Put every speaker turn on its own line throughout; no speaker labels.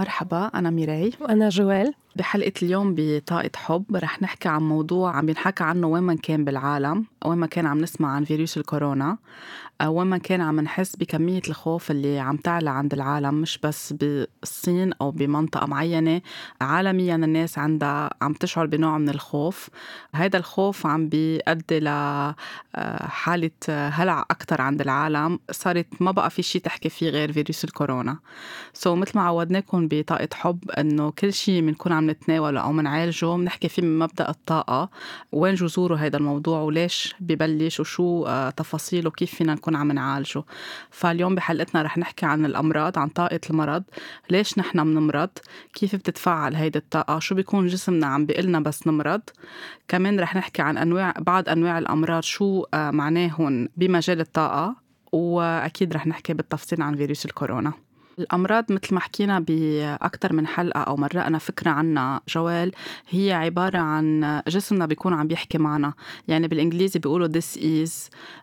مرحبا أنا ميراي.
وأنا جوال.
بحلقة اليوم بطاقة حب. رح نحكي عن موضوع عم بينحكى عنه وين ما كان بالعالم وين ما كان عم نسمع عن فيروس الكورونا. وين ما كان عم نحس بكمية الخوف اللي عم تعلى عند العالم مش بس بالصين أو بمنطقة معينة عالميا الناس عندها عم تشعر بنوع من الخوف. هذا الخوف عم بيؤدي لحالة هلع أكتر عند العالم. صارت ما بقى في شيء تحكي فيه غير فيروس الكورونا. سو so, مثل ما عودناكم بطاقة حب إنه كل شيء بنكون عم نتناوله أو منعالجه بنحكي فيه من مبدأ الطاقة. وين جذوره هذا الموضوع؟ وليش ببلش؟ وشو آه، تفاصيله؟ وكيف فينا نكون عم نعالجه. فاليوم بحلقتنا رح نحكي عن الأمراض عن طاقة المرض. ليش نحن بنمرض كيف بتتفاعل هيدي الطاقة؟ شو بيكون جسمنا؟ عم بيقلنا بس نمرض. كمان رح نحكي عن أنواع بعض أنواع الأمراض شو آه، معناهم بمجال الطاقة. وأكيد رح نحكي بالتفصيل عن فيروس الكورونا. الأمراض مثل ما حكينا بأكثر من حلقة أو مرقنا فكرة عنها جوال هي عبارة عن جسمنا بيكون عم بيحكي معنا. يعني بالإنجليزي بيقولوا this is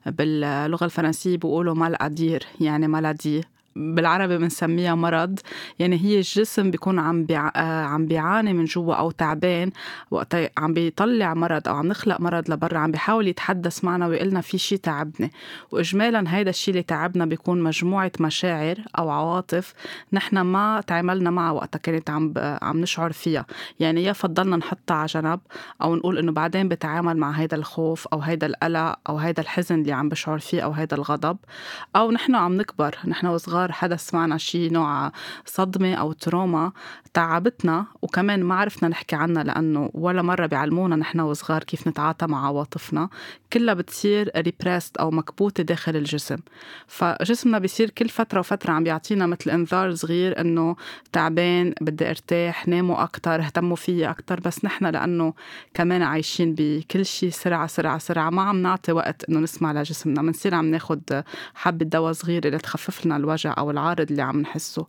باللغة الفرنسية بيقولوا مالادير يعني مالادي بالعربي بنسميها مرض. يعني هي الجسم بيكون عم بيع... آه، عم بيعاني من جوا أو تعبان وقت عم بيطلع مرض أو عم نخلق مرض لبرا عم بيحاول يتحدث معنا ويقول في شيء تعبني. واجمالا هيدا الشيء اللي تعبنا بيكون مجموعة مشاعر أو عواطف نحن ما تعاملنا معها وقتها كانت عم ب... عم نشعر فيها. يعني يا فضلنا نحطها على جنب أو نقول إنه بعدين بتعامل مع هيدا الخوف أو هيدا القلق أو هيدا الحزن اللي عم بشعر فيه أو هيدا الغضب. أو نحن عم نكبر نحن وصغار صار حدث معنا شيء نوع صدمة أو تروما تعبتنا وكمان ما عرفنا نحكي عنها لأنه ولا مرة بيعلمونا نحن وصغار كيف نتعاطى مع عواطفنا. كلها بتصير ريبريست أو مكبوتة داخل الجسم. فجسمنا بيصير كل فترة وفترة عم بيعطينا مثل إنذار صغير إنه تعبان بدي أرتاح ناموا أكتر اهتموا فيي أكتر بس نحن لأنه كمان عايشين بكل شيء سرعة سرعة سرعة. ما عم نعطي وقت إنه نسمع لجسمنا بنصير عم ناخد حبة دواء صغير اللي تخفف لنا الوجع. أو العارض اللي عم نحسه.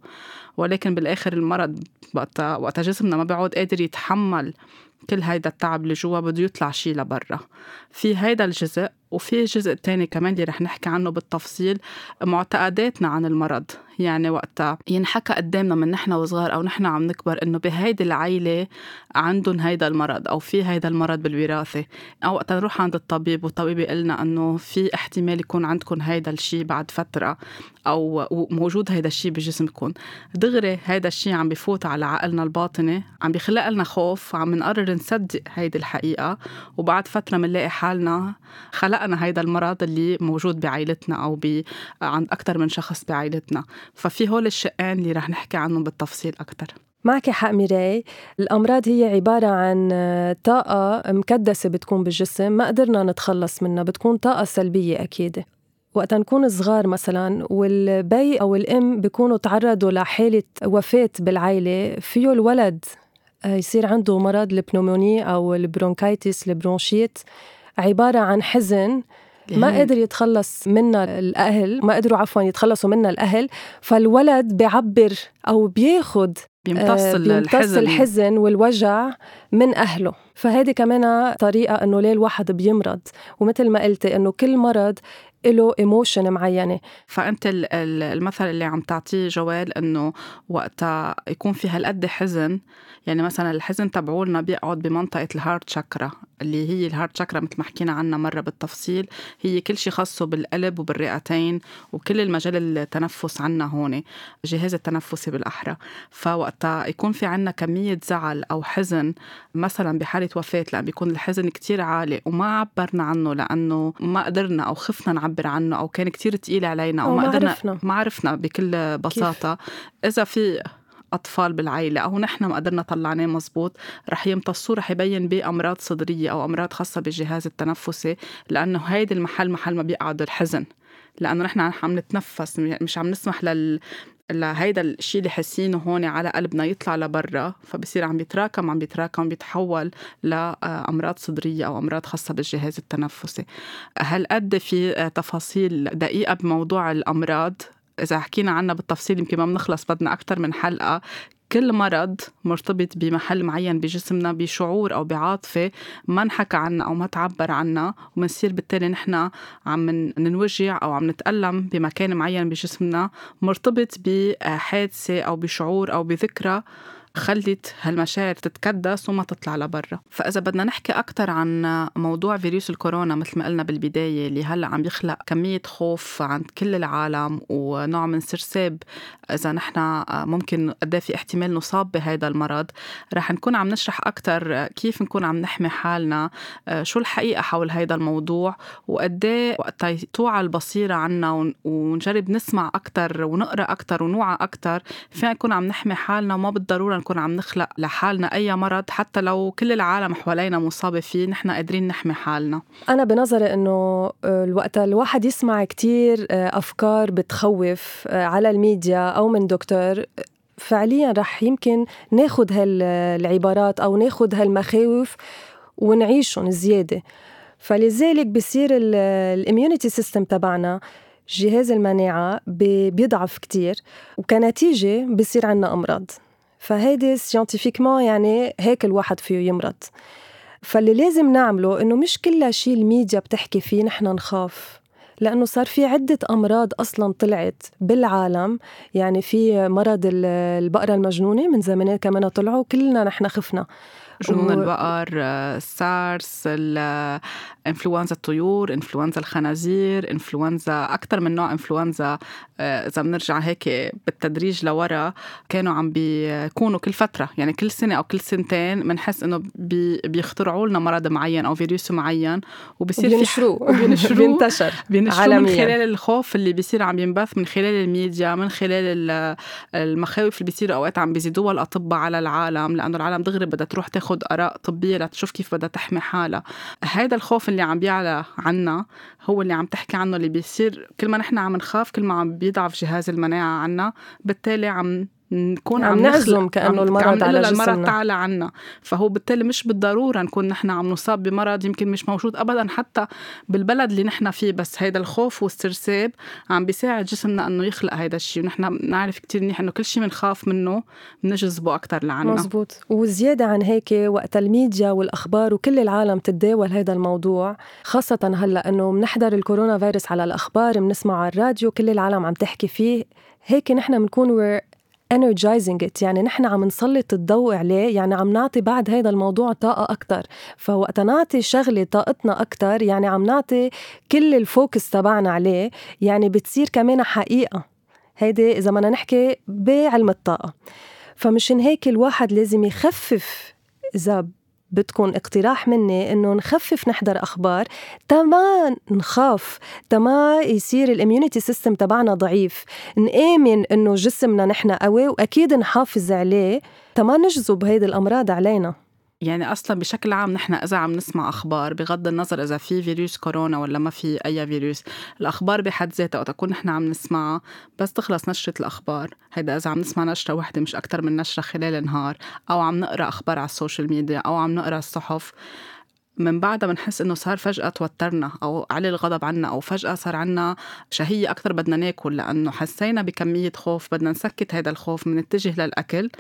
ولكن بالآخر المرض وقتها وقتها جسمنا ما بيعود قادر يتحمل كل هيدا التعب اللي جوا بده يطلع شي لبرا. في هيدا الجزء وفي جزء تاني كمان اللي رح نحكي عنه بالتفصيل معتقداتنا عن المرض. يعني وقتها ينحكى قدامنا من نحن وصغار أو نحن عم نكبر إنه بهيدي العيلة عندهم هيدا المرض أو في هيدا المرض بالوراثة. أو وقتها نروح عند الطبيب والطبيب يقول لنا إنه في احتمال يكون عندكم هيدا الشيء بعد فترة أو موجود هيدا الشيء بجسمكم. دغري هيدا الشيء عم بفوت على عقلنا الباطني عم بيخلق لنا خوف عم نقرر نصدق هيدي الحقيقة وبعد فترة بنلاقي حالنا خلقنا هيدا المرض اللي موجود بعائلتنا أو ب... عند أكثر من شخص بعائلتنا. ففي هول الشقين اللي رح نحكي عنهم بالتفصيل أكثر
معك حق ميراي. الأمراض هي عبارة عن طاقة مكدسة بتكون بالجسم ما قدرنا نتخلص منها بتكون طاقة سلبية أكيد. وقت نكون صغار مثلا والبيّ أو الأم بيكونوا تعرضوا لحالة وفاة بالعائلة فيه الولد آه، يصير عنده مرض ال pneumonie أو ال bronchitis ال bronchite. عبارة عن حزن ما قدر يتخلص منا الأهل ما قدروا عفوا يتخلصوا منا الأهل. فالولد بيعبر أو بياخد
بيمتص, آه بيمتص
الحزن. الحزن والوجع من أهله. فهذه كمان طريقة إنه ليه الواحد بيمرض. ومثل ما قلتي إنه كل مرض له emotion معينة.
فأنت المثل اللي عم تعطيه جوال إنه وقتها يكون في هالقد حزن يعني مثلا الحزن تبعولنا بيقعد بمنطقة ال heart chakra اللي هي ال heart chakra مثل ما حكينا عنها مرة بالتفصيل هي كل شيء خاصه بالقلب وبالرئتين وكل المجال التنفس عنا هون الجهاز التنفسي بالأحرى. فوقتها يكون في عنا كمية زعل أو حزن مثلا بحالة وفاة لأن بيكون الحزن كتير عالي وما عبرنا عنه لأنه ما قدرنا أو خفنا نعبر عنه أو كان كتير تقيل علينا أو
ما قدرنا
ما عرفنا بكل بساطة. كيف؟ إذا في أطفال بالعائلة أو نحن ما قدرنا طلعناه مزبوط رح يمتصوه رح يبين بأمراض صدرية أو أمراض خاصة بالجهاز التنفسي لأنه هيدي المحل محل ما بيقعد الحزن. لأنه نحن عم نتنفس مش عم نسمح لل لهيدا الشيء اللي حاسينه هون على قلبنا يطلع لبرا فبصير عم بيتراكم عم بيتراكم بيتحول لأمراض صدرية أو أمراض خاصة بالجهاز التنفسي. هل قد في تفاصيل دقيقة بموضوع الأمراض إذا حكينا عنها بالتفصيل يمكن ما بنخلص بدنا أكثر من حلقة. كل مرض مرتبط بمحل معين بجسمنا بشعور أو بعاطفة ما انحكى عنا أو ما تعبر عنا ومنصير بالتالي نحن عم ننوجع أو عم نتألم بمكان معين بجسمنا مرتبط بحادثة أو بشعور أو بذكرى. خلت هالمشاعر تتكدس وما تطلع لبرا. فإذا بدنا نحكي أكثر عن موضوع فيروس الكورونا مثل ما قلنا بالبداية اللي هلأ عم يخلق كمية خوف عند كل العالم ونوع من سرساب إذا نحن ممكن قد إيه في احتمال نصاب بهذا المرض. رح نكون عم نشرح أكثر كيف نكون عم نحمي حالنا شو الحقيقة حول هذا الموضوع وقد إيه وقت توعى البصيرة عنا ونجرب نسمع أكثر ونقرأ أكثر ونوعى أكثر فينا نكون عم نحمي حالنا وما بالضرورة نكون عم نخلق لحالنا أي مرض حتى لو كل العالم حوالينا مصابة فيه نحن قادرين نحمي حالنا.
أنا بنظري إنه الوقت الواحد يسمع كتير آه، أفكار بتخوف آه، على الميديا أو من دكتور. فعليا رح يمكن ناخد هالعبارات أو ناخد هالمخاوف ونعيشهم زيادة. فلذلك بصير ال immunity system تبعنا جهاز المناعة بيضعف كتير. وكنتيجة بصير عنا أمراض. فهيدي scientifiquement يعني هيك الواحد فيه يمرض. فاللي لازم نعمله إنه مش كل شيء الميديا بتحكي فيه نحن نخاف لأنه صار في عدة أمراض أصلا طلعت بالعالم. يعني في مرض البقرة المجنونة من زمان كمان طلعوا كلنا نحن خفنا.
جنون و... البقر السارس انفلونزا الطيور انفلونزا الخنازير انفلونزا أكثر من نوع انفلونزا آه، إذا بنرجع هيك بالتدريج لورا كانوا عم بيكونوا كل فترة يعني كل سنة أو كل سنتين بنحس إنه بي بيخترعوا لنا مرض معين أو فيروس معين
وبصير بينشروه
بينشروه
بينتشر
بينشروه من خلال الخوف اللي بيصير عم ينبث من خلال الميديا من خلال المخاوف اللي بيصيروا أوقات عم بيزيدوها الأطباء على العالم لأنه العالم دغري بدها تروح تاخذ آراء طبية لتشوف كيف بدها تحمي حالها. هذا الخوف اللي عم بيعلى عنا هو اللي عم تحكي عنه اللي بيصير كل ما نحن عم نخاف كل ما عم بيضعف جهاز المناعة عنا بالتالي عم نكون
عم, عم نعزم كأنه المرض على جسمنا
المرض تعالى عنا. فهو بالتالي مش بالضرورة نكون نحن عم نصاب بمرض يمكن مش موجود ابدا حتى بالبلد اللي نحن فيه. بس هيدا الخوف والاسترساب عم بيساعد جسمنا إنه يخلق هيدا الشيء. ونحن بنعرف كثير منيح إنه كل شيء بنخاف منه بنجذبه أكثر لعنا.
مزبوط. وزيادة عن هيك وقت الميديا والأخبار وكل العالم تتداول هذا الموضوع خاصة هلأ إنه بنحضر الكورونا فيروس على الأخبار بنسمع على الراديو كل العالم عم تحكي فيه. هيك نحن بنكون energizing it. يعني نحن عم نسلط الضوء عليه يعني عم نعطي بعد هذا الموضوع طاقة أكتر. فوقت نعطي شغلة طاقتنا أكتر يعني عم نعطي كل الفوكس تبعنا عليه يعني بتصير كمان حقيقة. هيدي إذا بدنا نحكي بعلم الطاقة. فمشان هيك الواحد لازم يخفف إذا بدكم اقتراح مني إنه نخفف نحضر أخبار تما نخاف تما يصير الـ immunity system تبعنا ضعيف. نآمن إنه جسمنا نحن قوي وأكيد نحافظ عليه. تما نجذب هيدي الأمراض علينا.
يعني أصلا بشكل عام نحن إذا عم نسمع أخبار بغض النظر إذا في فيروس كورونا ولا ما في أي فيروس الأخبار بحد ذاتها وقت تكون نحن عم نسمعها بس تخلص نشرة الأخبار. هيدا إذا عم نسمع نشرة وحدة مش أكثر من نشرة خلال النهار أو عم نقرأ أخبار على الـ social media أو عم نقرأ الصحف من بعدها بنحس إنه صار فجأة توترنا أو علي الغضب عنا أو فجأة صار عنا شهية أكثر بدنا ناكل لأنه حسينا بكمية خوف بدنا نسكت هذا الخوف بنتجه للأكل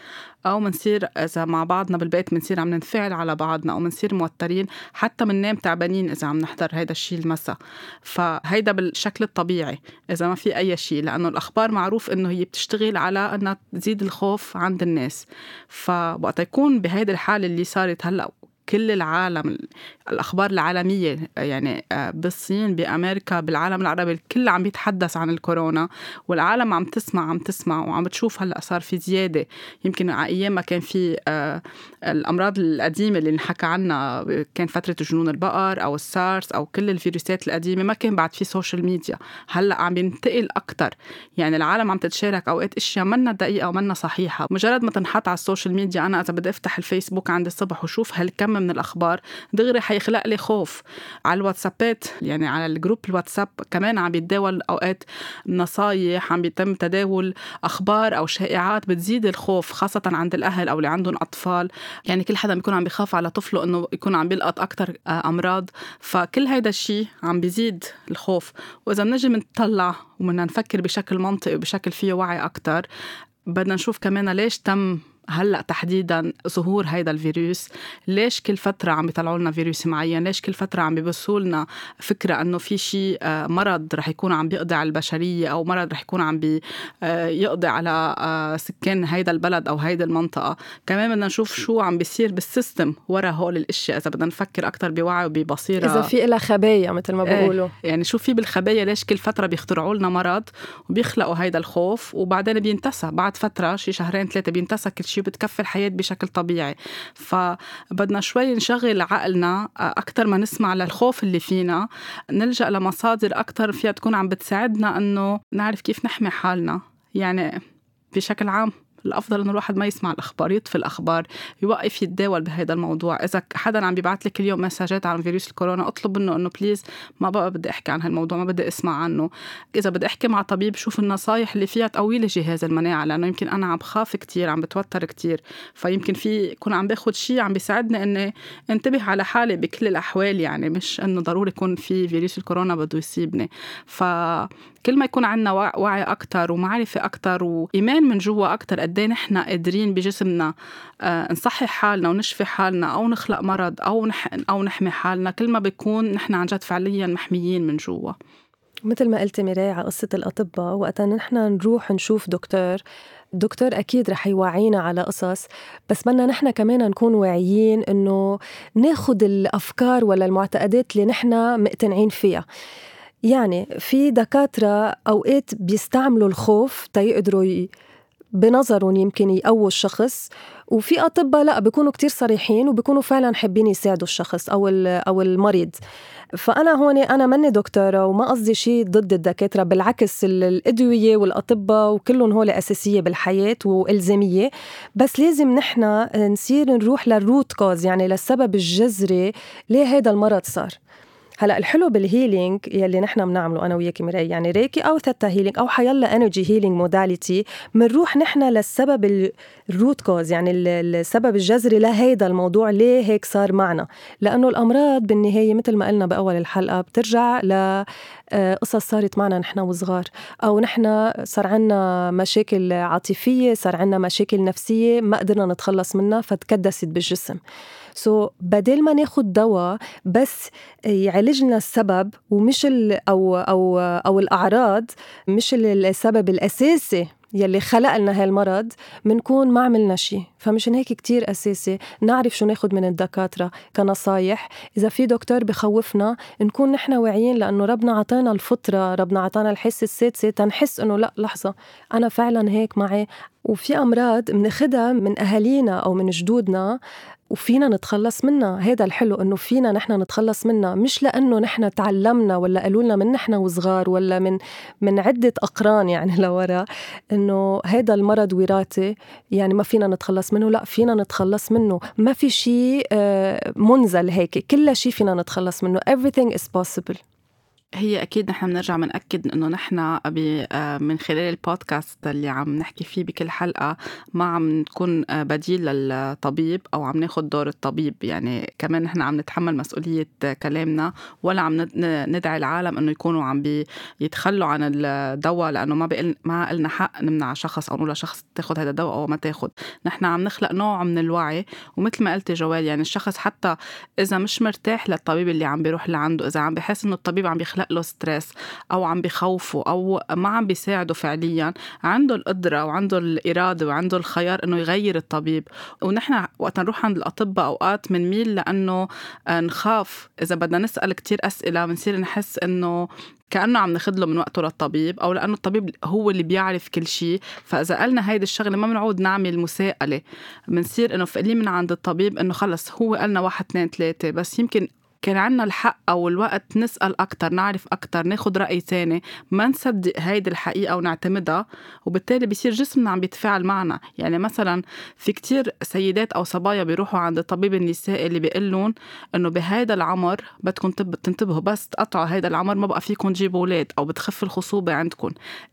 أو بنصير إذا مع بعضنا بالبيت بنصير عم ننفعل على بعضنا أو بنصير موترين حتى بننام تعبانين إذا عم نحضر هذا الشيء المساء. فهيدا بالشكل الطبيعي إذا ما في أي شيء لأنه الأخبار معروف إنه هي بتشتغل على إنها تزيد الخوف عند الناس. فوقت يكون بهيدي الحالة اللي صارت هلأ كل العالم الأخبار العالمية يعني آه، بالصين بأمريكا بالعالم العربي الكل عم يتحدث عن الكورونا والعالم عم تسمع عم تسمع وعم تشوف هلأ صار في زيادة. يمكن على أيام ما كان في آه، الأمراض القديمة اللي انحكى عنها كان فترة جنون البقر أو السارس أو كل الفيروسات القديمة ما كان بعد في social media هلأ عم ينتقل أكثر يعني العالم عم تتشارك أوقات أشياء منا دقيقة ومنا صحيحة. مجرد ما تنحط على الـ social media أنا إذا بدي أفتح الفيسبوك عند الصبح وشوف هالكم من الأخبار. دغري حيخلق لي خوف. على الواتسابات يعني على الـ group الواتساب كمان عم يتداول أوقات نصايح عم بيتم تداول أخبار أو شائعات بتزيد الخوف خاصة عند الأهل أو اللي عندهم أطفال. يعني كل حدا بيكون عم بيخاف على طفله إنه يكون عم بيلقط أكثر آه، أمراض. فكل هيدا الشيء عم بيزيد الخوف. وإذا بنجي بنطلع وبدنا نفكر بشكل منطقي وبشكل فيه وعي أكثر بدنا نشوف كمان ليش تم هلأ تحديدا ظهور هيدا الفيروس؟ ليش كل فترة عم بيطلعوا لنا فيروس معين؟ ليش كل فترة عم بيبثوا لنا فكرة إنه في شيء آه، مرض رح يكون عم بيقضي على البشرية أو مرض رح يكون عم بيقضي آه، على آه، سكان هيدا البلد أو هيدي المنطقة؟ كمان بدنا نشوف شو عم بيصير بالسيستم ورا هول الأشياء إذا بدنا نفكر أكثر بوعي وببصيرة.
إذا في لها خبايا مثل ما إيه، بيقولوا.
يعني شو في بالخبايا؟ ليش كل فترة بيخترعوا لنا مرض وبيخلقوا هيدا الخوف وبعدين بينتسى؟ بعد فترة شي شهرين ثلاثة بينتسى كل شيء وبتكفي الحياة بشكل طبيعي. فبدنا شوي نشغل عقلنا أكثر ما نسمع للخوف اللي فينا نلجأ لمصادر أكثر فيها تكون عم بتساعدنا إنه نعرف كيف نحمي حالنا. يعني بشكل عام. الأفضل انه الواحد ما يسمع الأخبار يطفي الأخبار يوقف يتداول بهذا الموضوع. إذا حدا عم بيبعث لك اليوم مساجات عن فيروس الكورونا أطلب منه إنه بليز ما بقى بدي أحكي عن هالموضوع ما بدي أسمع عنه. إذا بدي أحكي مع طبيب شوف النصايح اللي فيها تقوي لي جهاز المناعة لأنه يمكن أنا عم بخاف كثير عم بتوتر كثير فيمكن في يكون عم باخذ شيء عم بيساعدني إني انتبه على حالي بكل الأحوال يعني مش إنه ضروري يكون في فيروس الكورونا بده يصيبني فكل ما يكون عندنا وعي أكثر ومعرفة أكثر وإيمان من جوا أكثر قد إيه نحن قادرين بجسمنا آه، نصحي حالنا ونشفي حالنا أو نخلق مرض أو نحقن أو نحمي حالنا. كل ما بيكون نحن عن جد فعليا محميين من جوا.
مثل ما قلتي ميراي على قصة الأطباء وقتها نحن نروح نشوف دكتور الدكتور أكيد رح يوعينا على قصص بس بدنا نحن كمان نكون واعيين إنه ناخد الأفكار ولا المعتقدات اللي نحن مقتنعين فيها. يعني في دكاترة أوقات بيستعملوا الخوف تيقدروا بنظرهم يمكن يقووا الشخص وفي أطباء لا بيكونوا كتير صريحين وبيكونوا فعلا حابين يساعدوا الشخص أو أو المريض. فأنا هون أنا ماني دكتورة وما قصدي شيء ضد الدكاترة بالعكس الأدوية والأطباء وكلهم هول أساسية بالحياة وإلزامية. بس لازم نحن نصير نروح للروت كوز يعني للسبب الجذري ليه هذا المرض صار. هلا الحلو بالـ healing يلي نحن بنعمله أنا وياك ميراي يعني ريكي أو theta healing أو حيلا energy healing modality بنروح نحن للسبب الـ root cause يعني السبب الجذري لهيدا الموضوع ليه هيك صار معنا؟ لأنه الأمراض بالنهاية مثل ما قلنا بأول الحلقة بترجع ل قصص صارت معنا نحن وصغار. أو نحن صار عنا مشاكل عاطفية صار عنا مشاكل نفسية ما قدرنا نتخلص منها فتكدست بالجسم. سو so, بدل ما ناخد دواء بس يعالج لنا السبب ومش ال أو أو أو الأعراض مش السبب الأساسي يلي خلق لنا هالمرض بنكون ما عملنا شيء فمشان هيك كتير أساسي نعرف شو ناخد من الدكاترة كنصايح. إذا في دكتور بخوفنا نكون نحن واعيين لأنه ربنا عطانا الفطرة ربنا عطانا الحس السادسة تنحس إنه لا لحظة أنا فعلا هيك معي. وفي أمراض بناخدها من أهالينا أو من جدودنا وفينا نتخلص منها. هذا الحلو إنه فينا نحن نتخلص منها. مش لأنه نحن تعلمنا ولا قالوا لنا من نحن وصغار ولا من من عدة أقران يعني لورا إنه هذا المرض وراثي يعني ما فينا نتخلص منه. لا فينا نتخلص منه. ما في شيء آه، منزل هيك. كل شيء فينا نتخلص منه. Everything is possible.
هي أكيد نحن بنرجع بنأكد إنه نحن آه، من خلال البودكاست اللي عم نحكي فيه بكل حلقة ما عم نكون آه، بديل للطبيب أو عم ناخذ دور الطبيب. يعني كمان نحن عم نتحمل مسؤولية كلامنا ولا عم ندعي العالم إنه يكونوا عم بيتخلوا عن الدواء لأنه ما بقل ما قلنا حق نمنع شخص أو نقول لشخص تاخذ هذا الدواء أو ما تاخذ نحن عم نخلق نوع من الوعي ومثل ما قلتي جوال يعني الشخص حتى إذا مش مرتاح للطبيب اللي عم بيروح لعنده إذا عم بحس إنه الطبيب عم بيخلق له ستريس أو عم بخوفه أو ما عم بيساعده فعليا. عنده القدرة وعنده الإرادة وعنده الخيار إنه يغير الطبيب. ونحن وقت نروح عند الأطباء أوقات بنميل لأنه نخاف. إذا بدنا نسأل كتير أسئلة بنصير نحس إنه كأنه عم ناخذ له من وقته للطبيب أو لأنه الطبيب هو اللي بيعرف كل شيء فإذا قالنا هيدي الشغلة ما بنعود نعمل مساءلة. بنصير إنه فقلين من عند الطبيب إنه خلص هو قالنا واحد اثنين ثلاثة. بس يمكن كان عنا الحق أو الوقت نسأل أكتر نعرف أكتر ناخد رأي تاني ما نصدق هيدي الحقيقة ونعتمدها وبالتالي بيصير جسمنا عم بيتفاعل معنا. يعني مثلا في كتير سيدات أو صبايا بيروحوا عند الطبيب النسائي اللي بيقول إنه بهيدا العمر بدكم تنتبهوا بس تقطعوا هيدا العمر ما بقى فيكم تجيبوا أولاد أو بتخف الخصوبة عندكم.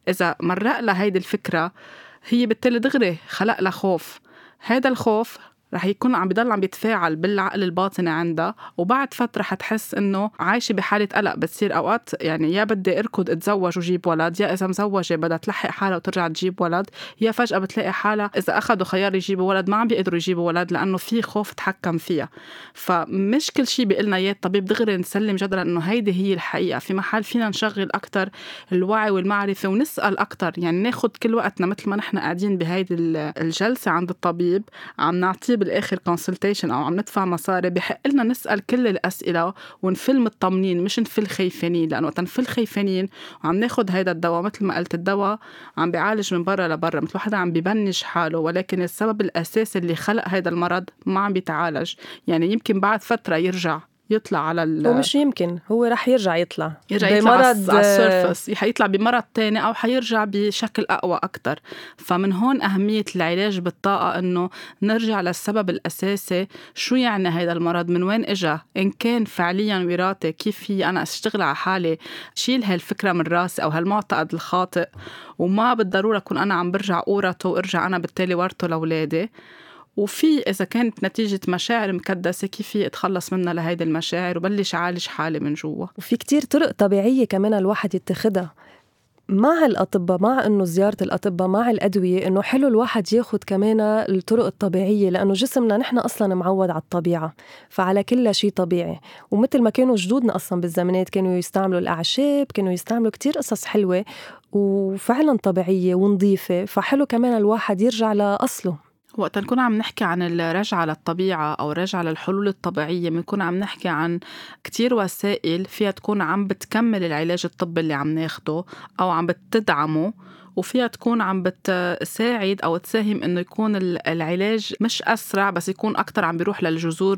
إذا مرق لها هيدي الفكرة هي بالتالي دغري خلق لها خوف. هذا الخوف رح يكون عم بضل عم بيتفاعل بالعقل الباطني عندها وبعد فترة حتحس إنه عايشة بحالة قلق بتصير. أوقات يعني يا بدي أركض أتزوج وجيب ولد يا إذا مزوجة بدها تلحق حالها وترجع تجيب ولد يا فجأة بتلاقي حالها إذا أخذوا خيار يجيبوا ولد ما عم بيقدروا يجيبوا ولد لأنه في خوف تحكم فيها. فمش كل شيء بيقلنا إياه الطبيب دغري نسلم جدلا إنه هيدي هي الحقيقة. في محل فينا نشغل أكتر الوعي والمعرفة ونسأل أكتر. يعني ناخد كل وقتنا مثل ما نحن قاعدين بهيدي الجلسة عند الطبيب عم نعطيه بالاخر كونسلتيشن أو عم ندفع مصاري بحق لنا نسأل كل الأسئلة ونفل مطمنين مش نفل خايفانين لأنه وقت نفل خايفانين وعم ناخذ هيدا الدواء مثل ما قلت الدواء عم بيعالج من برا لبرا مثل واحد عم ببنج حاله ولكن السبب الأساسي اللي خلق هيدا المرض ما عم بيتعالج يعني يمكن بعد فترة يرجع. يطلع على ال
ومش يمكن هو رح يرجع يطلع.
يرجع يطلع بمرض على السيرفس. حيطلع بمرض تاني أو حيرجع بشكل أقوى أكثر فمن هون أهمية العلاج بالطاقة إنه نرجع للسبب الأساسي. شو يعني هذا المرض؟ من وين اجى إن كان فعليا وراثي كيف هي؟ أنا أشتغل على حالي. شيل هالفكرة من راسي أو هالمعتقد الخاطئ. وما بالضرورة أكون أنا عم برجع أورثه وأرجع أنا بالتالي ورثه لأولادي. وفي إذا كانت نتيجة مشاعر مكدسة كيف في أتخلص منها لهيدي المشاعر؟ وبلش عالج حالي من جوا.
وفي كتير طرق طبيعية كمان الواحد يتخذها. مع الأطباء مع إنه زيارة الأطباء مع الأدوية إنه حلو الواحد ياخد كمان الطرق الطبيعية لأنه جسمنا نحن أصلا معود على الطبيعة فعلى كل شيء طبيعي. ومثل ما كانوا جدودنا أصلا بالزمانات كانوا يستعملوا الأعشاب كانوا يستعملوا كتير قصص حلوة وفعلا طبيعية ونظيفة فحلو كمان الواحد يرجع لأصله.
وقت نكون عم نحكي عن الرجعة للطبيعة أو الرجعة للحلول الطبيعية بنكون عم نحكي عن كتير وسائل فيها تكون عم بتكمل العلاج الطبي اللي عم ناخده أو عم بتدعمه وفيها تكون عم بتساعد أو تساهم إنه يكون العلاج مش أسرع بس يكون أكثر عم بيروح للجذور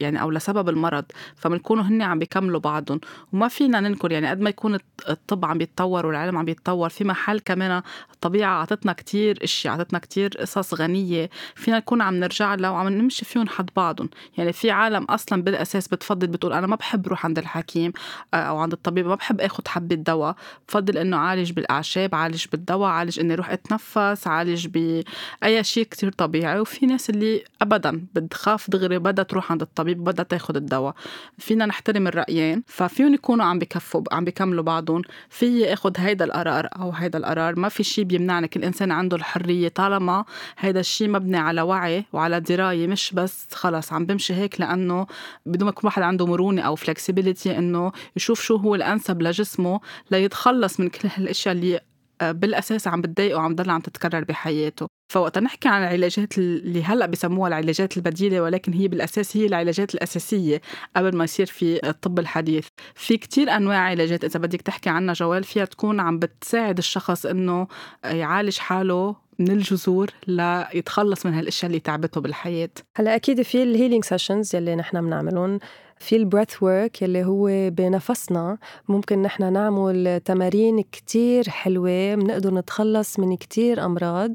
يعني أو لسبب المرض. فبنكونوا هن عم بيكملوا بعضهم. وما فينا ننكر يعني قد ما يكون الطب عم بيتطور والعلم عم بيتطور في محل كمان الطبيعة اعطتنا كتير إشياء اعطتنا كتير قصص غنية. فينا نكون عم نرجع لها وعم نمشي فيهم حد بعضهم. يعني في عالم أصلا بالأساس بتفضل بتقول أنا ما بحب روح عند الحكيم آه، أو عند الطبيب ما بحب آخذ حبة دواء. بفضل إنه عالج بالأعشاب عالج بالدواء. دواء عالج إني أروح أتنفس عالج باي شيء كتير طبيعي. وفي ناس اللي ابدا بتخاف دغري بدها تروح عند الطبيب بدها تاخذ الدواء. فينا نحترم الرأيين. ففيهم يكونوا عم بكفوا عم بكملوا بعضهم. في اخذ هيدا القرار أو هيدا القرار. ما في شيء بيمنعني. كل إنسان عنده الحرية. طالما هيدا الشيء مبني على وعي وعلى دراية مش بس خلص عم بمشي هيك لأنه بدون ما يكون واحد عنده مرونة أو فلكسبيليتي إنه يشوف شو هو الأنسب لجسمه ليتخلص من كل هالأشياء اللي بالأساس عم بتضايقه وعم تضل عم تتكرر بحياته. فوقت نحكي عن العلاجات اللي هلأ بسموها العلاجات البديلة ولكن هي بالأساس هي العلاجات الأساسية قبل ما يصير في الطب الحديث. في كتير أنواع علاجات إذا بدك تحكي عنها جوال فيها تكون عم بتساعد الشخص إنه يعالج حاله من الجذور ليتخلص من هالأشياء اللي تعبته بالحياة.
هلأ أكيد في الـ healing sessions يلي نحن بنعملهم في الـ breath work يلي هو بنفسنا ممكن نحن نعمل تمارين كتير حلوة بنقدر نتخلص من كتير أمراض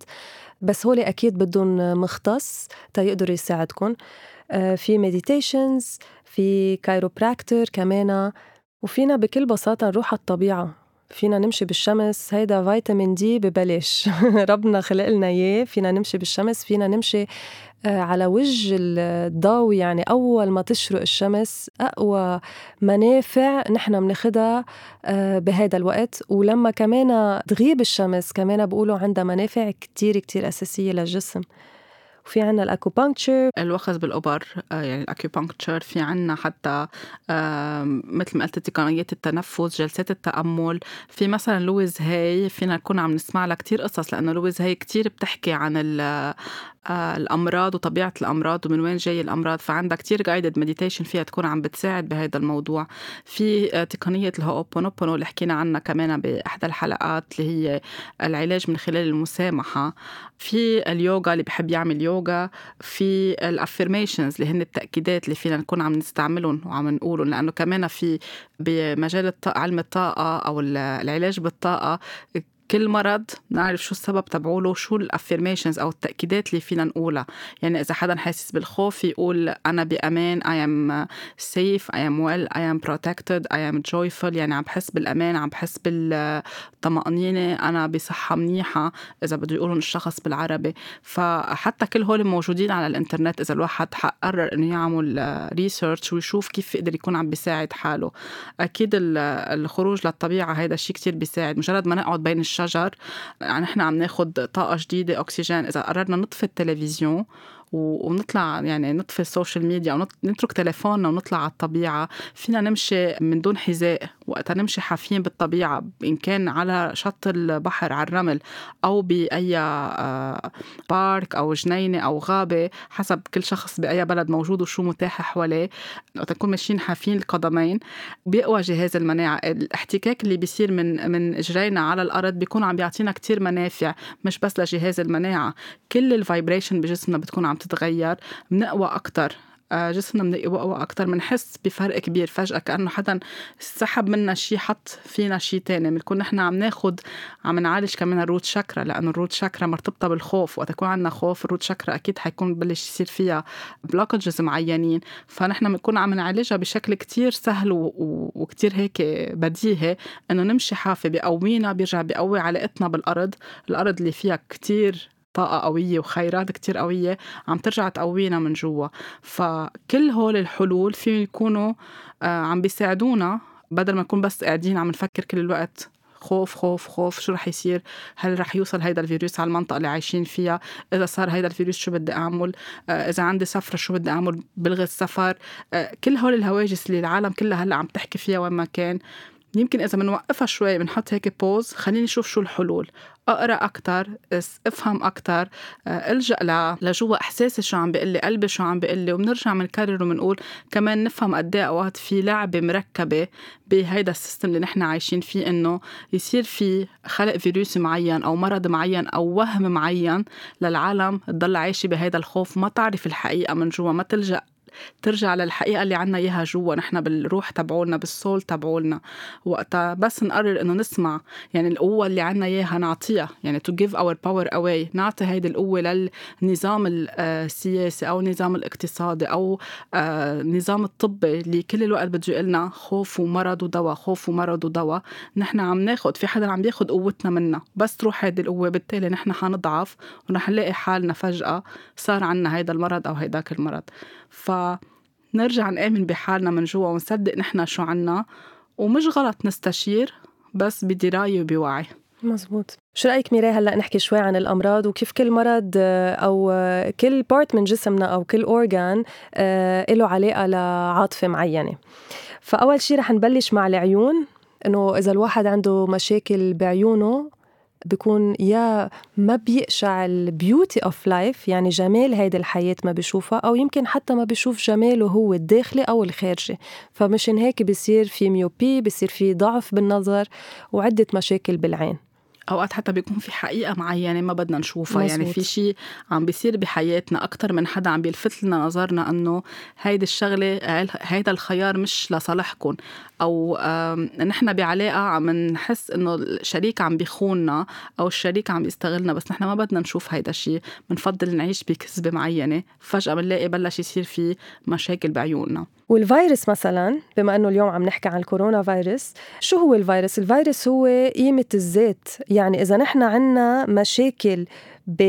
بس هولي أكيد بدهم مختص تيقدر يساعدكم آه، في meditations في chiropractor كمان وفينا بكل بساطة نروح على الطبيعة. فينا نمشي بالشمس هيدا فيتامين D ببلاش ربنا خلق لنا إياه فينا نمشي بالشمس فينا نمشي على وجه الضوء يعني أول ما تشرق الشمس أقوى منافع نحن بناخدها آه، بهذا الوقت. ولما كمان تغيب الشمس كمان بقولوا عندها منافع كتير كتير أساسية للجسم. وفي عنا الأكوبانكتشر.
الوخز بالأبر آه، يعني الـ acupuncture. في عنا حتى مثل ما قلت تقنيات التنفس جلسات التأمل. في مثلا لويز هاي فينا نكون عم نسمع لها كثير قصص لأنه لويز هاي كثير بتحكي عن آه، الأمراض وطبيعة الأمراض ومن وين جاي الأمراض. فعندها كتير guided meditation فيها تكون عم بتساعد بهذا الموضوع. في آه، تقنية الهوبونوبونو اللي حكينا عنها كمان بإحدى الحلقات اللي هي العلاج من خلال المسامحة. في اليوغا اللي بحب يعمل يوغا. في الـ affirmations اللي هن التأكيدات اللي فينا نكون عم نستعملهم وعم نقولهم. لأنه كمان في بمجال الطاقة علم الطاقة أو العلاج بالطاقة كل مرض نعرف شو السبب تبعوله شو الـ affirmations أو التأكيدات اللي فينا نقولها. يعني إذا حدا حاسس بالخوف يقول أنا بأمان I am safe I am well I am protected I am joyful. يعني عم بحس بالأمان عم بحس بالطمأنينة أنا بصحة منيحة إذا بده يقولوا الشخص بالعربي. فحتى كل هول موجودين على الإنترنت إذا الواحد قرر إنه يعمل research ويشوف كيف يقدر يكون عم بيساعد حاله. أكيد الخروج للطبيعة هيدا الشيء كتير بيساعد. مجرد ما نقعد بين الشجر يعني نحن عم ناخد طاقة جديدة أكسجين. إذا قررنا نطفي التلفزيون ونطلع يعني نطفي الـ social media أو نترك تليفوننا ونطلع على الطبيعة فينا نمشي من دون حذاء. وقتها نمشي حافين بالطبيعة إن كان على شط البحر على الرمل بأي بارك آه، أو جنينة أو غابة حسب كل شخص بأي بلد موجود وشو متاح حواليه. وقت نكون ماشيين حافين القدمين بيقوى جهاز المناعة. الاحتكاك اللي بيصير من من إجرينا على الأرض بيكون عم بيعطينا كتير منافع مش بس لجهاز المناعة. كل الفايبريشن بجسمنا بتكون عم تتغير بنقوى أكتر. آه، جسمنا بنقوى أكتر بنحس بفرق كبير فجأة كأنه حدا سحب منا شيء حط فينا شيء تاني. بنكون نحن عم ناخد عم نعالج كمان الـ root chakra لأنه الـ root chakra مرتبطة بالخوف. وقت يكون عندنا خوف الـ root chakra أكيد حيكون ببلش يصير فيها blockages معينين. فنحن بنكون عم نعالجها بشكل كتير سهل و... وكتير هيك بديهي إنه نمشي حافي بقوينا بيرجع بقوي علاقتنا بالأرض. الأرض اللي فيها كتير طاقة قوية وخيرات كتير قوية عم ترجع تقوينا من جوا. فكل هول الحلول فيهم يكونوا آه، عم بيساعدونا بدل ما نكون بس قاعدين عم نفكر كل الوقت خوف خوف خوف شو رح يصير؟ هل رح يوصل هيدا الفيروس على المنطقة اللي عايشين فيها؟ إذا صار هيدا الفيروس شو بدي أعمل؟ آه، إذا عندي سفرة شو بدي أعمل بلغي السفر؟ آه، كل هول الهواجس اللي العالم كلها هلأ عم تحكي فيها وين ما كان يمكن إذا بنوقفها شوي بنحط هيك بوز خليني نشوف شو الحلول. أقرأ أكثر افهم أكثر آه، ألجأ لجوا إحساسي شو عم بيقول لي قلبي شو عم بيقول لي وبنرجع بنكرر وبنقول كمان نفهم قد إيه أوقات في لعبة مركبة بهيدا الـ system اللي نحن عايشين فيه إنه يصير في خلق فيروسي معين أو مرض معين أو وهم معين للعالم تضل عايشة بهيدا الخوف ما تعرف الحقيقة من جوا ما تلجأ ترجع للحقيقة اللي عنا إياها جوا. نحن بالروح تبعولنا بالـ soul تبعولنا. وقتها بس نقرر إنه نسمع يعني القوة اللي عنا إياها نعطيها. يعني to give our power away نعطي هيدي القوة للنظام السياسي أو النظام الاقتصادي أو النظام آه، الطبي اللي كل الوقت بده لنا خوف ومرض ودواء خوف ومرض ودواء. نحن عم ناخد في حدا عم بياخد قوتنا منا. بس تروح هيدي القوة. بالتالي نحن حنضعف ورح نلاقي حالنا فجأة صار عنا هيدا المرض أو هيداك المرض. فنرجع نآمن بحالنا من جوا ونصدق نحن شو عنا ومش غلط نستشير بس بدراية وبوعي.
مزبوط. شو رأيك ميراي هلأ نحكي شوي عن الأمراض وكيف كل مرض آه، أو كل part من جسمنا أو كل organ آه، له علاقة لعاطفة معينة. فأول شيء رح نبلش مع العيون إنه إذا الواحد عنده مشاكل بعيونه بيكون يا ما بيقشع الـ beauty of life يعني جمال هيدي الحياة ما بيشوفها أو يمكن حتى ما بيشوف جماله هو الداخلي أو الخارجي. فمشان هيك بيصير في myopie بيصير في ضعف بالنظر وعدة مشاكل بالعين.
أوقات حتى بيكون في حقيقة معينة ما بدنا نشوفها. مزبوط. يعني في شيء عم بيصير بحياتنا أكثر من حدا عم بيلفت لنا نظرنا إنه هيدي الشغلة هيدا الخيار مش لصالحكم أو نحن بعلاقة عم نحس إنه الشريك عم بيخوننا أو الشريك عم يستغلنا بس نحن ما بدنا نشوف هيدا الشيء بنفضل نعيش بكذبة معينة. فجأة بنلاقي بلش يصير في مشاكل بعيوننا.
والفيروس مثلا بما إنه اليوم عم نحكي عن الكورونا فيروس شو هو الفيروس؟ الفيروس هو قيمة الذات. يعني إذا نحن عنا مشاكل ب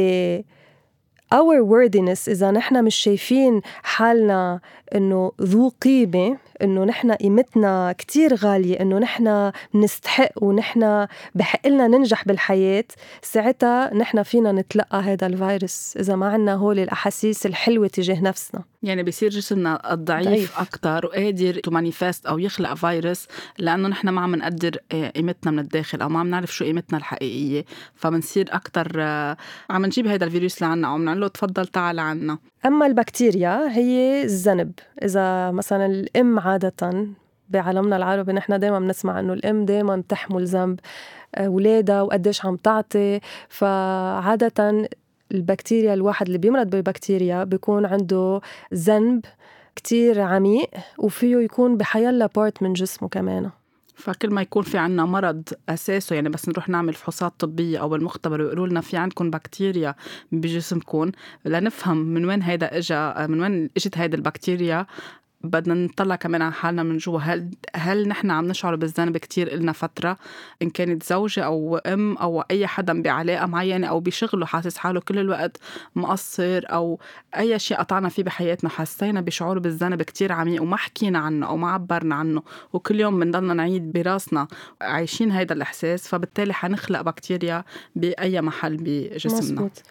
our worthiness إذا نحن مش شايفين حالنا إنه ذو قيمة إنه نحن قيمتنا كتير غالية إنه نحن بنستحق ونحن بحق لنا ننجح بالحياة ساعتها نحن فينا نتلقى هذا الفيروس إذا ما عنا هول الأحاسيس الحلوة تجاه نفسنا.
يعني بصير جسمنا الضعيف أكتر وقادر to manifest أو يخلق فيروس لأنه نحن ما عم نقدر آه، قيمتنا من الداخل أو ما عم نعرف شو قيمتنا الحقيقية. فبنصير أكتر آه، عم نجيب هذا الفيروس لعنا أو بنقول له تفضل تعال عنا.
أما البكتيريا هي الذنب إذا مثلا الأم عادة بعالمنا العربي نحن دائما بنسمع إنه الأم دائما بتحمل ذنب اولادها آه، وقديش عم تعطي. فعادة البكتيريا الواحد اللي بيمرض ببكتيريا بيكون عنده ذنب كتير عميق وفيه يكون بحيلا part من جسمه كمان.
فكل ما يكون في عنا مرض أساسه يعني بس نروح نعمل فحوصات طبية أو بالمختبر ويقولوا لنا في عندكم بكتيريا بجسمكم لنفهم من وين هيدا اجى من وين إجت هيدي البكتيريا بدنا نطلع كمان على حالنا من جوا. هل هل نحن عم نشعر بالذنب كتير إلنا فترة؟ إن كانت زوجة أو أم أو أي حدا بعلاقة معينة أو بشغله حاسس حاله كل الوقت مقصر أو أي شيء قطعنا فيه بحياتنا حسينا بشعور بالذنب كتير عميق وما حكينا عنه أو ما عبرنا عنه وكل يوم بنضلنا نعيد براسنا عايشين هيدا الإحساس فبالتالي حنخلق بكتيريا بأي محل بجسمنا. مزبوط.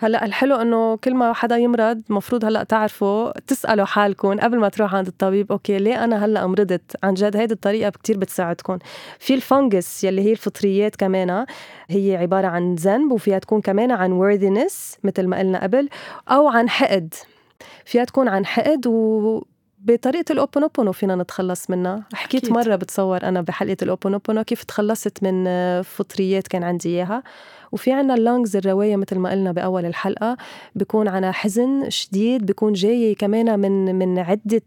هلأ الحلو إنه كل ما حدا يمرض مفروض هلأ تعرفوا تسألوا حالكم قبل ما تروح عند الطبيب أوكي ليه أنا هلأ مرضت؟ عن جد هيدي الطريقة كتير بتساعدكم. في ال fungus يلي هي الفطريات كمان هي عبارة عن ذنب وفيها تكون كمان عن worthiness مثل ما قلنا قبل أو عن حقد. فيها تكون عن حقد و بطريقة الهوأوبونوبونو فينا نتخلص منها. حكيت أكيد. مرة بتصور أنا بحلقة الهوأوبونوبونو كيف تخلصت من فطريات كان عندي إياها. وفي عنا ال lungs الرئة مثل ما قلنا بأول الحلقة بيكون عنا حزن شديد بيكون جاي كمان من من عدة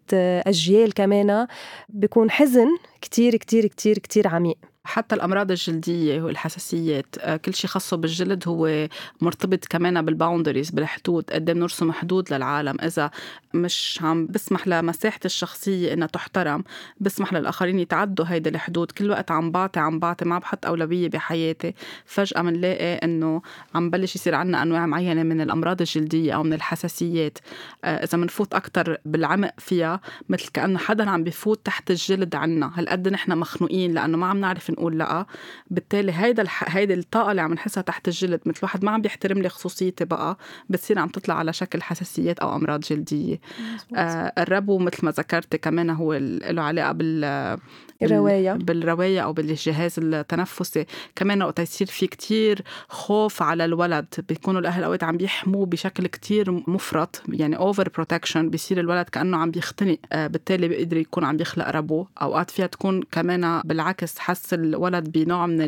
أجيال كمان بيكون حزن كتير كتير كتير كتير عميق.
حتى الأمراض الجلدية والحساسيات آه، كل شيء خاصه بالجلد هو مرتبط كمان بالباوندريز بالحدود قد إيه بنرسم حدود للعالم. إذا مش عم بسمح لمساحتي الشخصية إنها تحترم بسمح للآخرين يتعدوا هيدي الحدود. كل وقت عم بعطي عم بعطي ما بحط أولوية بحياتي. فجأة بنلاقي إنه عم بلش يصير عندنا أنواع معينة من الأمراض الجلدية أو من الحساسيات. آه، إذا بنفوت أكثر بالعمق فيها مثل كأنه حدا عم بفوت تحت الجلد عنا. هالقد نحن مخنوقين لأنه ما عم نعرف نقول لا. بالتالي هيدا الح... هيدي الطاقة اللي عم نحسها تحت الجلد مثل واحد ما عم بيحترم لي خصوصيتي بقى بتصير عم تطلع على شكل حساسيات أو أمراض جلدية. آه الربو مثل ما ذكرتي كمان هو له علاقة بال
الرواية
بالرواية أو بالجهاز التنفسي. كمان وقت يصير في كتير خوف على الولد. بيكونوا الأهل أوقات عم بيحموه بشكل كتير مفرط. يعني over protection بيصير الولد كأنه عم بيختنق. آه بالتالي بيقدر يكون عم بيخلق ربو. أوقات فيها تكون كمان بالعكس. حس الولد بنوع من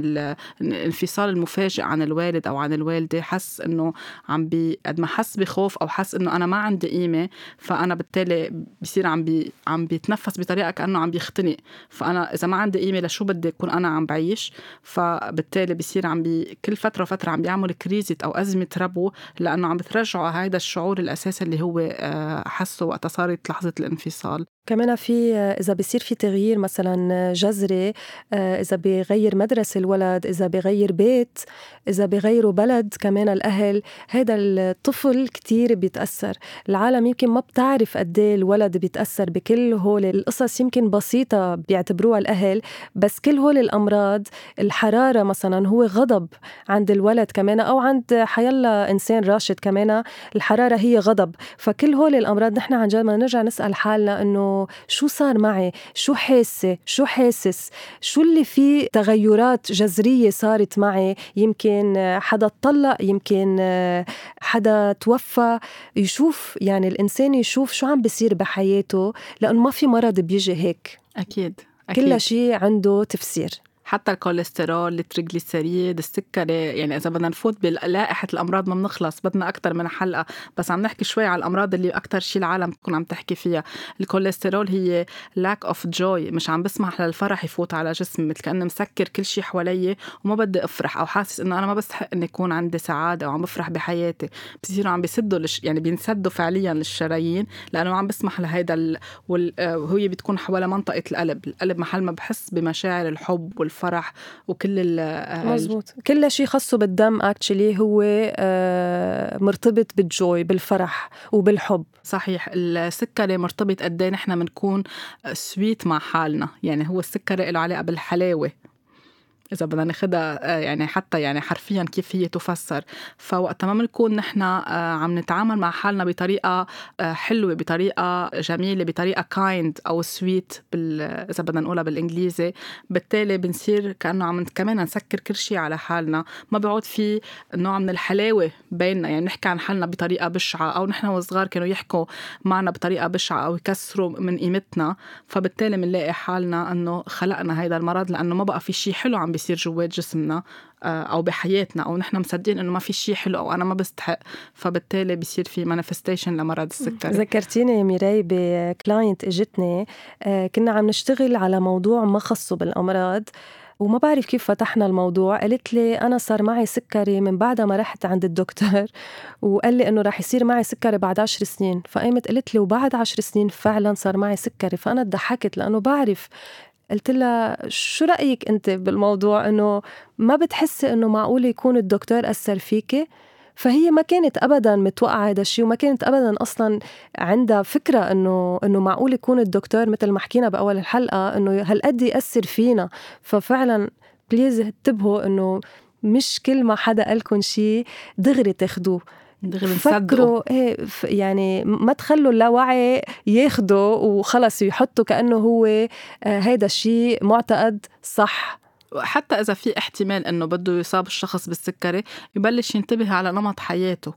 الانفصال المفاجئ عن الوالد أو عن الوالدة. حس إنه عم بي قد ما حس بخوف أو حس إنه أنا ما عندي قيمة فأنا بالتالي بصير عم بي عم بيتنفس بطريقة كأنه عم بيختنق. فأنا إذا ما عندي قيمه لشو بدي أكون أنا عم بعيش؟ فبالتالي بصير عم بي كل فترة وفتره عم بيعمل كريزة أو أزمة ربو لأنه عم بترجعه هذا الشعور الأساسي اللي هو آه، حسه وقت صارت لحظة الانفصال.
كمان في إذا بصير في تغيير مثلا جذري إذا بغير مدرسة الولد إذا بغير بيت إذا بغيروا بلد كمان الأهل هذا الطفل كتير بيتأثر. العالم يمكن ما بتعرف قد إيه الولد بيتأثر بكل هول القصص يمكن بسيطة بيعتبروها الأهل بس كل هول الأمراض الحرارة مثلا هو غضب عند الولد كمان أو عند حيلا إنسان راشد كمان الحرارة هي غضب. فكل هول الأمراض نحن عن جد ما نرجع نسأل حالنا إنه شو صار معي؟ شو حاسة؟ شو حاسس؟ شو اللي فيه تغيرات جذرية صارت معي؟ يمكن حدا اتطلق يمكن حدا توفى. يشوف يعني الإنسان يشوف شو عم بيصير بحياته لأنه ما في مرض بيجي هيك.
أكيد, أكيد.
كل شيء عنده تفسير.
حتى الكوليسترول التريغليسيريد السكري يعني إذا بدنا نفوت بلائحة الأمراض ما بنخلص بدنا أكثر من حلقة. بس عم نحكي شوي على الأمراض اللي أكثر شيء العالم بتكون عم تحكي فيها. الكوليسترول هي lack of joy مش عم بسمح للفرح يفوت على جسمي مثل كانه مسكر كل شيء حوالي وما بدي أفرح أو حاسس إنه أنا ما بستحق إني يكون عندي سعادة أو عم بفرح بحياتي. بصيروا عم بيسدوا لش... يعني بينسدوا فعليا للشرايين لأنه ما عم بسمح لهيدا ال... وال... وهي بتكون حوالي منطقة القلب. القلب محل ما بحس بمشاعر الحب والفرح وكل
ال مزبوط كل شيء خاصه بالدم actually هو آه، مرتبط بال joy بالفرح وبالحب.
صحيح. السكري مرتبط قد إيه نحن بنكون sweet مع حالنا؟ يعني هو السكري له علاقة بالحلاوة. إذا بدنا ناخذها آه، يعني حتى يعني حرفيا كيف هي تفسر. فوقت ما بنكون نحن آه، عم نتعامل مع حالنا بطريقة آه، حلوة بطريقة جميلة بطريقة كايند أو سويت إذا بدنا نقولها بالإنجليزي بالتالي بنصير كأنه عم كمان نسكر كل شيء على حالنا. ما بيعود في نوع من الحلاوة بيننا. يعني نحكي عن حالنا بطريقة بشعة أو نحن وصغار كانوا يحكوا معنا بطريقة بشعة أو يكسروا من قيمتنا. فبالتالي بنلاقي حالنا إنه خلقنا هذا المرض لأنه ما بقى في شيء حلو عم بيصير جوات جسمنا آه، أو بحياتنا أو نحن مصدقين إنه ما في شيء حلو أو أنا ما بستحق. فبالتالي بيصير في manifestation لمرض السكري.
ذكرتيني يا ميراي ب client إجتني. آه، كنا عم نشتغل على موضوع ما خصه بالأمراض وما بعرف كيف فتحنا الموضوع. قالت لي أنا صار معي سكري من بعد ما رحت عند الدكتور وقال لي إنه رح يصير معي سكري بعد عشر سنين. فقامت قالت لي وبعد عشر سنين فعلا صار معي سكري. فأنا ضحكت لأنه بعرف قلت لها شو رأيك أنت بالموضوع؟ إنه ما بتحسي إنه معقول يكون الدكتور أثر فيكي؟ فهي ما كانت ابدا متوقعة هذا الشيء وما كانت ابدا أصلا عندها فكرة إنه إنه معقول يكون الدكتور مثل ما حكينا بأول الحلقة إنه هالقد يأثر فينا. ففعلا بليز انتبهوا إنه مش كل ما حدا قال لكم شيء دغري تاخدوه. فكروا إيه يعني ما تخلوا اللاوعي ياخده وخلص يحطوا كأنه هو آه، هيدا الشيء معتقد صح.
حتى إذا في احتمال إنه بده يصاب الشخص بالسكري يبلش ينتبه على نمط حياته.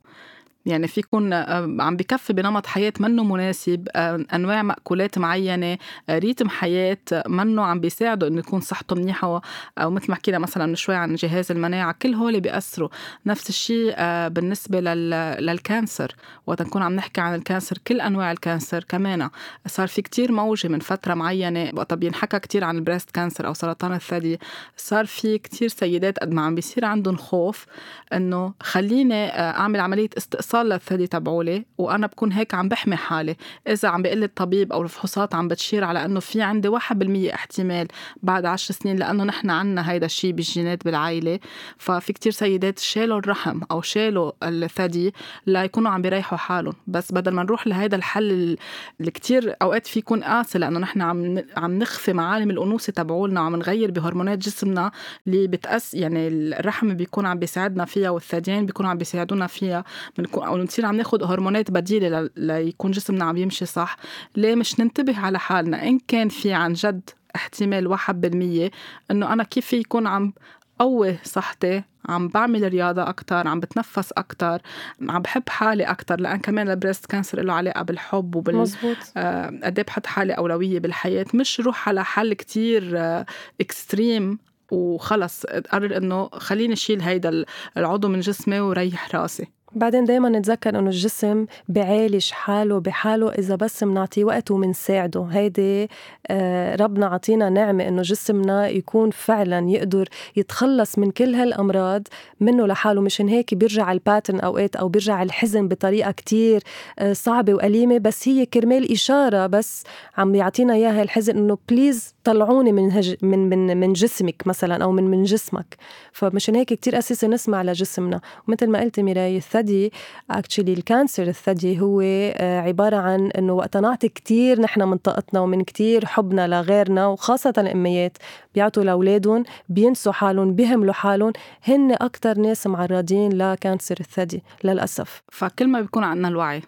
يعني في يكون آه، عم بكفي بنمط حياة منه مناسب آه، أنواع مأكولات معينة آه، ريتم حياة منه عم بيساعده إنه يكون صحته منيحة أو مثل ما حكينا مثلا من شوي عن جهاز المناعة كل هول بيأثروا. نفس الشيء بالنسبة لل cancer. وقت نكون عم نحكي عن ال cancer كل أنواع ال cancer كمان صار في كتير موجة من فترة معينة. وقت بينحكى كتير عن ال breast cancer أو سرطان الثدي. صار في كتير سيدات قد ما عم بيصير عندهم خوف إنه خليني أعمل عملية استئصال صار للثدي تبعولي وأنا بكون هيك عم بحمي حالي. إذا عم بيقول الطبيب أو الفحوصات عم بتشير على إنه في عندي 1% احتمال بعد 10 سنين لأنه نحن عنا هيدا الشيء بالجينات بالعائله ففي كتير سيدات شالوا الرحم أو شالوا الثدي ليكونوا عم بيريحوا حالهم. بس بدل ما نروح لهيدا الحل اللي كتير أوقات في يكون قاسي لأنه نحن عم عم نخفي معالم الأنوثة تبعولنا وعم نغير بهرمونات جسمنا اللي بتأس يعني الرحم بيكون عم بيساعدنا فيها والثديين بيكونوا عم بيساعدونا فيها. بنكون أو نصير عم ناخد هرمونات بديلة ليكون جسمنا عم يمشي صح ليه مش ننتبه على حالنا؟ إن كان في عن جد احتمال واحد بالمية إنه أنا كيف يكون عم قوي صحتي عم بعمل رياضة أكتر عم بتنفس أكتر عم بحب حالي أكتر لأن كمان ال breast cancer له علاقة بالحب وبال
مزبوط.
آه قد بحط حالي أولوية بالحياة. مش روح على حل كتير آه extreme وخلص قرر إنه خليني اشيل هيدا العضو من جسمي وريح راسي.
بعدين دايما نتذكر إنه الجسم بيعالج حاله بحاله إذا بس بنعطيه وقت وبنساعده هيدي آه، ربنا عطينا نعمة إنه جسمنا يكون فعلا يقدر يتخلص من كل هالأمراض منه لحاله. مشان هيك بيرجع ال pattern أوقات أو بيرجع الحزن بطريقة كتير آه، صعبة وأليمة. بس هي كرمال إشارة بس عم يعطينا إياها الحزن إنه please طلعوني من هج من من من جسمك مثلا أو من من جسمك. فمشان هيك كتير اساسي نسمع لجسمنا ومثل ما قلت ميراي الثدي actually ال cancer الثدي هو آه، عبارة عن إنه وقت نعطي كتير نحن من طاقتنا ومن كتير حبنا لغيرنا وخاصة الأميات. بيعطوا لأولادهم بينسوا حالهم بيهملوا حالهم. هن أكثر ناس معرضين لكانسر الثدي للأسف.
فكل ما بيكون عندنا الوعي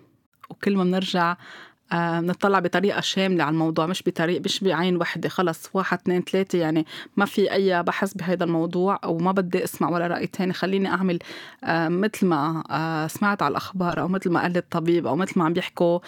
وكل ما بنرجع آه نطلع بطريقة شاملة على الموضوع مش بطريقة مش بعين وحدة خلص واحد اثنين ثلاثة يعني ما في أي بحث بهذا الموضوع وما بدي أسمع ولا رأي تاني. خليني أعمل آه مثل ما آه سمعت على الأخبار أو مثل ما قال الطبيب أو مثل ما عم بيحكوا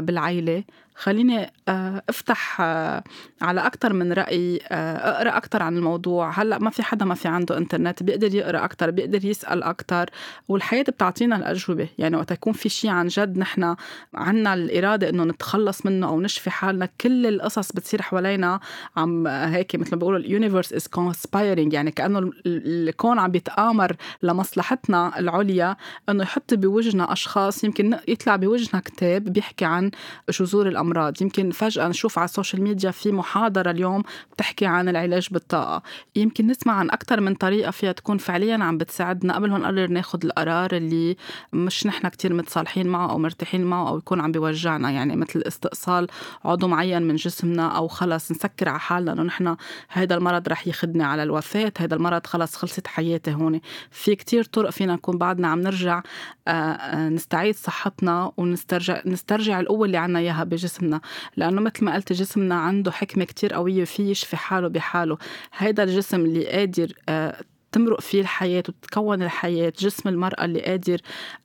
بالعيلة. خليني آه، افتح آه، على أكثر من رأي آه، اقرأ أكثر عن الموضوع. هلأ ما في حدا ما في عنده إنترنت بيقدر يقرأ أكثر بيقدر يسأل أكثر والحياة بتعطينا الأجوبة. يعني وقت يكون في شيء عن جد نحن عنا الإرادة إنه نتخلص منه أو نشفي حالنا كل القصص بتصير حوالينا عم هيك مثل ما بيقولوا ال universe is conspiring يعني كأنه الكون عم بيتآمر لمصلحتنا العليا. إنه يحط بوجهنا أشخاص يمكن يطلع بوجهنا كتاب بيحكي عن جذور الأمراض. يمكن فجأة نشوف على السوشيال ميديا في محاضرة اليوم بتحكي عن العلاج بالطاقة. يمكن نسمع عن أكثر من طريقة فيها تكون فعليا عم بتساعدنا قبل ما نقرر ناخد القرار اللي مش نحن كتير متصالحين معه أو مرتاحين معه أو يكون عم بيوجعنا. يعني مثل استئصال عضو معين من جسمنا أو خلص نسكر على حالنا إنه نحن هذا المرض رح يخدني على الوفاة هذا المرض خلص خلصت حياتي هون. في كتير طرق فينا نكون بعدنا عم نرجع آه، آه، نستعيد صحتنا ونسترجع نسترجع القوة اللي عنا إياها بجسمنا. جسمنا لأنه مثل ما قلت جسمنا عنده حكمة كتير قوية فيه يشفي حاله بحاله. هيدا الجسم اللي قادر آه، تمرق فيه الحياة وتتكون الحياة جسم المرأة اللي قادر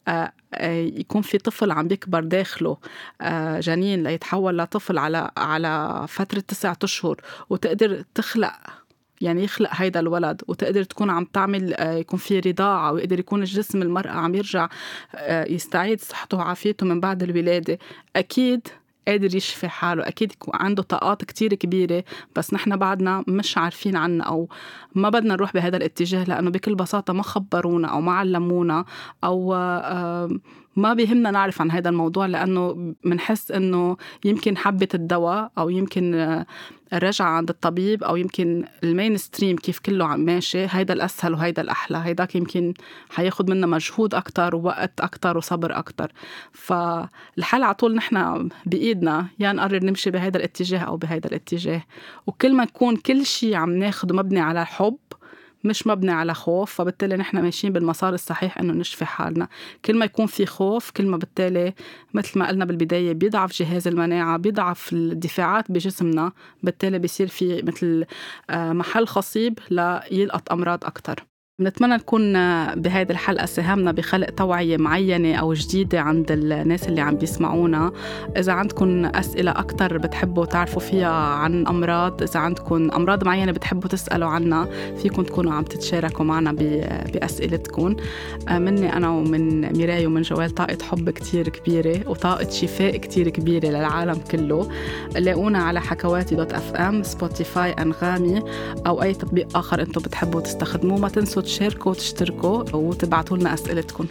آه، آه، يكون في طفل عم بيكبر داخله جنين ليتحول لطفل على على فترة تسعة أشهر وتقدر تخلق يعني يخلق هيدا الولد وتقدر تكون عم تعمل يكون في رضاعة ويقدر يكون الجسم المرأة عم يرجع يستعيد صحته وعافيته من بعد الولادة. أكيد قادر يشفي حاله. يكون عنده طاقات كتير كبيرة بس نحن بعدنا مش عارفين عنها أو ما بدنا نروح بهذا الاتجاه لأنه بكل بساطة ما خبرونا أو ما علمونا أو ما بيهمنا نعرف عن هذا الموضوع لأنه بنحس إنه يمكن حبة الدواء أو يمكن الرجعة عند الطبيب أو يمكن المين ستريم كيف كله عم ماشي هيدا الأسهل وهيدا الأحلى هيداك يمكن حياخد منا مجهود أكتر ووقت أكتر وصبر أكتر. فالحل على طول نحن بإيدنا يا نقرر نمشي بهيدا الاتجاه أو بهيدا الاتجاه. وكل ما نكون كل شيء عم ناخده مبني على حب مش مبني على خوف فبالتالي نحن ماشيين بالمسار الصحيح إنه نشفي حالنا. كل ما يكون في خوف كل ما بالتالي مثل ما قلنا بالبداية بيضعف جهاز المناعة بيضعف الدفاعات بجسمنا بالتالي بيصير في مثل آه، محل خصيب ليلقط أمراض أكتر. بنتمنى نكون بهذه الحلقة ساهمنا بخلق توعية معينة أو جديدة عند الناس اللي عم بيسمعونا. إذا عندكم أسئلة أكتر بتحبوا تعرفوا فيها عن أمراض إذا عندكم أمراض معينة بتحبوا تسألوا عنها فيكم تكونوا عم تتشاركوا معنا بأسئلتكم مني أنا ومن ميراي ومن جوال طاقة حب كتير كبيرة وطاقة شفاء كتير كبيرة للعالم كله. لاقونا على حكواتي dot FM سبوتيفاي أنغامي أو أي تطبيق آخر أنتم بتحبوا تستخدموه. ما تنسوا تشاركوا وتشتركوا وتبعتوا لنا أسئلتكم.